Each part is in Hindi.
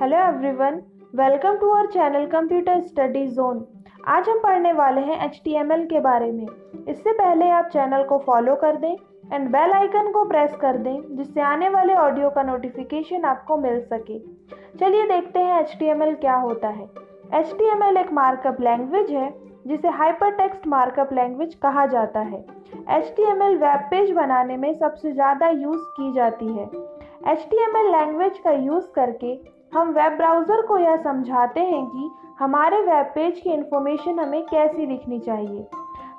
Hello everyone welcome to our channel computer study zone आज हम पढ़ने वाले हैं एचटीएमएल के बारे में। इससे पहले आप चैनल को फॉलो कर दें एंड बेल आइकन को प्रेस कर दें, जिससे आने वाले ऑडियो का नोटिफिकेशन आपको मिल सके। चलिए देखते हैं एचटीएमएल क्या होता है। एचटीएमएल एक मार्कअप लैंग्वेज है, जिसे हाइपर टेक्स्ट मार्कअप लैंग्वेज कहा जाता है। एचटीएमएल वेब पेज बनाने में सबसे ज़्यादा यूज़ की जाती है। एचटीएमएल लैंग्वेज का यूज़ करके हम वेब ब्राउज़र को यह समझाते हैं कि हमारे वेब पेज की इन्फॉर्मेशन हमें कैसी लिखनी चाहिए।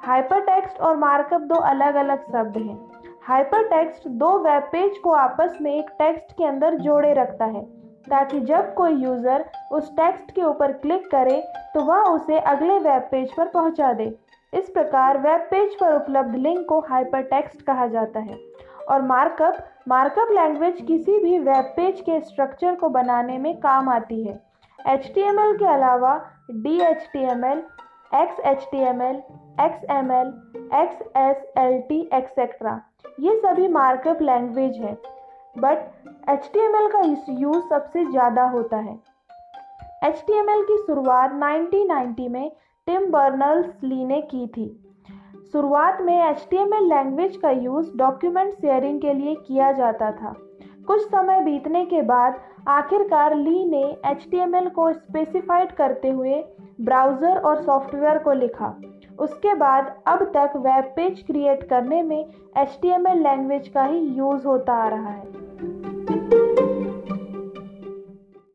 हाइपर टेक्स्ट और मार्कअप दो अलग अलग शब्द हैं। हाइपर टेक्स्ट दो वेब पेज को आपस में एक टेक्स्ट के अंदर जोड़े रखता है, ताकि जब कोई यूज़र उस टेक्स्ट के ऊपर क्लिक करे तो वह उसे अगले वेब पेज पर पहुँचा दे। इस प्रकार वेब पेज पर उपलब्ध लिंक को हाइपर टेक्स्ट कहा जाता है। और मार्कअप मार्कअप लैंग्वेज किसी भी वेब पेज के स्ट्रक्चर को बनाने में काम आती है। HTML के अलावा D H T M L X H T M L X M L X S L T etcetera ये सभी मार्कअप लैंग्वेज हैं। But H T M L का यूज़ सबसे ज़्यादा होता है। एच टी एम एल की शुरुआत 1990 में टिम बर्नल्स ली ने की थी। शुरुआत में एच लैंग्वेज का यूज़ डॉक्यूमेंट शेयरिंग के लिए किया जाता था। कुछ समय बीतने के बाद, आखिरकार ली ने एच को स्पेसिफाइड करते हुए ब्राउज़र और सॉफ्टवेयर को लिखा। उसके बाद, अब तक वेब पेज क्रिएट करने में HTML लैंग्वेज का ही यूज़ होता आ रहा है।